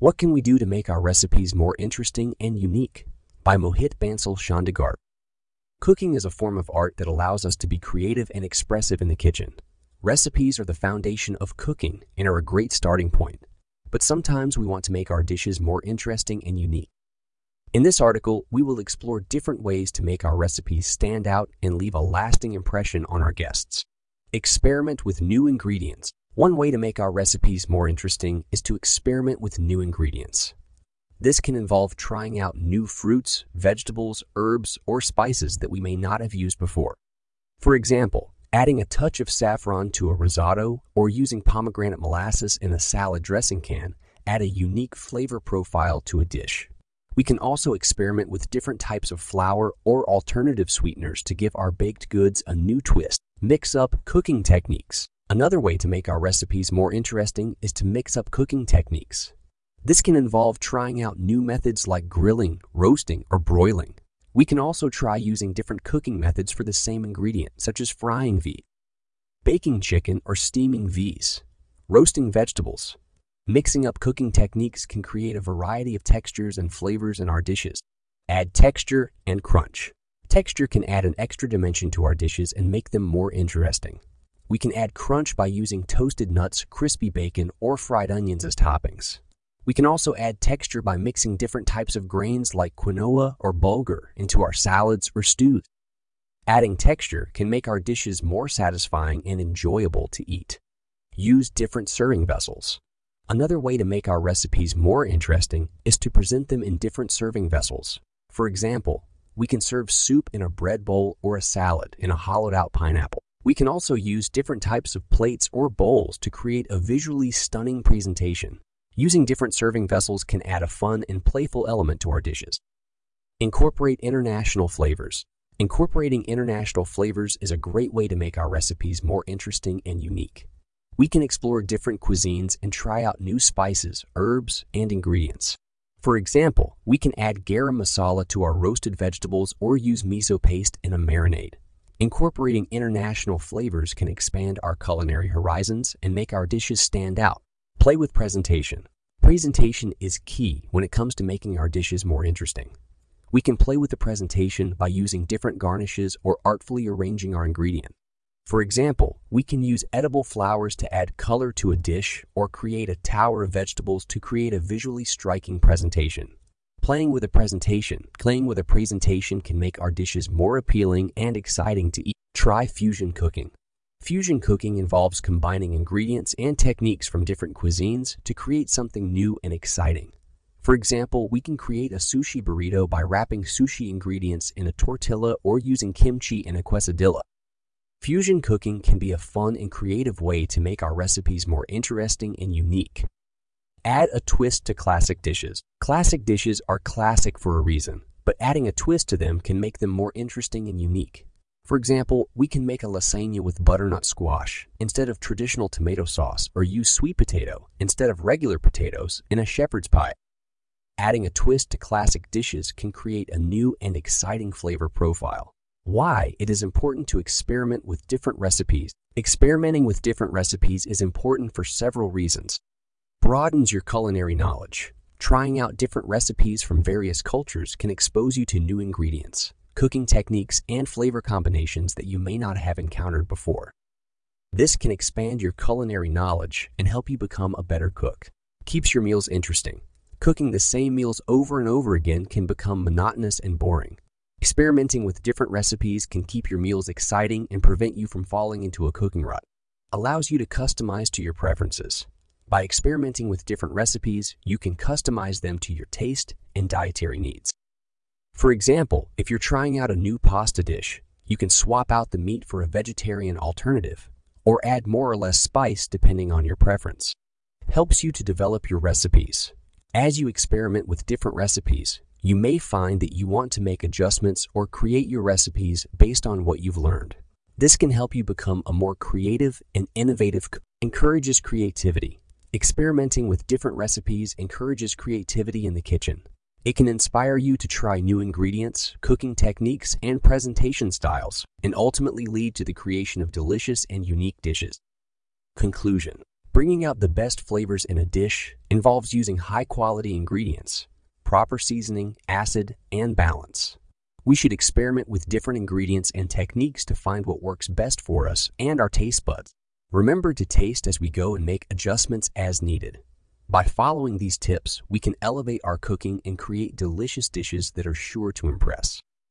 What can we do to make our recipes more interesting and unique? By Mohit Bansal Chandigarh. Cooking is a form of art that allows us to be creative and expressive in the kitchen. Recipes are the foundation of cooking and are a great starting point. But sometimes we want to make our dishes more interesting and unique. In this article, we will explore different ways to make our recipes stand out and leave a lasting impression on our guests. Experiment with new ingredients. One way to make our recipes more interesting is to experiment with new ingredients. This can involve trying out new fruits, vegetables, herbs, or spices that we may not have used before. For example, adding a touch of saffron to a risotto or using pomegranate molasses in a salad dressing can add a unique flavor profile to a dish. We can also experiment with different types of flour or alternative sweeteners to give our baked goods a new twist. Mix up cooking techniques. Another way to make our recipes more interesting is to mix up cooking techniques. This can involve trying out new methods like grilling, roasting, or broiling. We can also try using different cooking methods for the same ingredient, such as frying V, baking chicken or steaming V's, roasting vegetables. Mixing up cooking techniques can create a variety of textures and flavors in our dishes. Add texture and crunch. Texture can add an extra dimension to our dishes and make them more interesting. We can add crunch by using toasted nuts, crispy bacon, or fried onions as toppings. We can also add texture by mixing different types of grains like quinoa or bulgur into our salads or stews. Adding texture can make our dishes more satisfying and enjoyable to eat. Use different serving vessels. Another way to make our recipes more interesting is to present them in different serving vessels. For example, we can serve soup in a bread bowl or a salad in a hollowed out pineapple. We can also use different types of plates or bowls to create a visually stunning presentation. Using different serving vessels can add a fun and playful element to our dishes. Incorporate international flavors. Incorporating international flavors is a great way to make our recipes more interesting and unique. We can explore different cuisines and try out new spices, herbs, and ingredients. For example, we can add garam masala to our roasted vegetables or use miso paste in a marinade. Incorporating international flavors can expand our culinary horizons and make our dishes stand out. Play with presentation. Presentation is key when it comes to making our dishes more interesting. We can play with the presentation by using different garnishes or artfully arranging our ingredients. For example, we can use edible flowers to add color to a dish or create a tower of vegetables to create a visually striking presentation. Playing with a presentation. Playing with a presentation can make our dishes more appealing and exciting to eat. Try fusion cooking. Fusion cooking involves combining ingredients and techniques from different cuisines to create something new and exciting. For example, we can create a sushi burrito by wrapping sushi ingredients in a tortilla or using kimchi in a quesadilla. Fusion cooking can be a fun and creative way to make our recipes more interesting and unique. Add a twist to classic dishes. Classic dishes are classic for a reason, but adding a twist to them can make them more interesting and unique. For example, we can make a lasagna with butternut squash instead of traditional tomato sauce or use sweet potato instead of regular potatoes in a shepherd's pie. Adding a twist to classic dishes can create a new and exciting flavor profile. Why it is important to experiment with different recipes. Experimenting with different recipes is important for several reasons broadens your culinary knowledge. Trying out different recipes from various cultures can expose you to new ingredients, cooking techniques, and flavor combinations that you may not have encountered before. This can expand your culinary knowledge and help you become a better cook. Keeps your meals interesting. Cooking the same meals over and over again can become monotonous and boring. Experimenting with different recipes can keep your meals exciting and prevent you from falling into a cooking rut. Allows you to customize to your preferences. By experimenting with different recipes, you can customize them to your taste and dietary needs. For example, if you're trying out a new pasta dish, you can swap out the meat for a vegetarian alternative or add more or less spice depending on your preference. Helps you to develop your recipes. As you experiment with different recipes, you may find that you want to make adjustments or create your recipes based on what you've learned. This can help you become a more creative and innovative, encourages creativity. Experimenting with different recipes encourages creativity in the kitchen. It can inspire you to try new ingredients, cooking techniques, and presentation styles, and ultimately lead to the creation of delicious and unique dishes. Conclusion Bringing out the best flavors in a dish involves using high-quality ingredients, proper seasoning, acid, and balance. We should experiment with different ingredients and techniques to find what works best for us and our taste buds. Remember to taste as we go and make adjustments as needed. By following these tips, we can elevate our cooking and create delicious dishes that are sure to impress.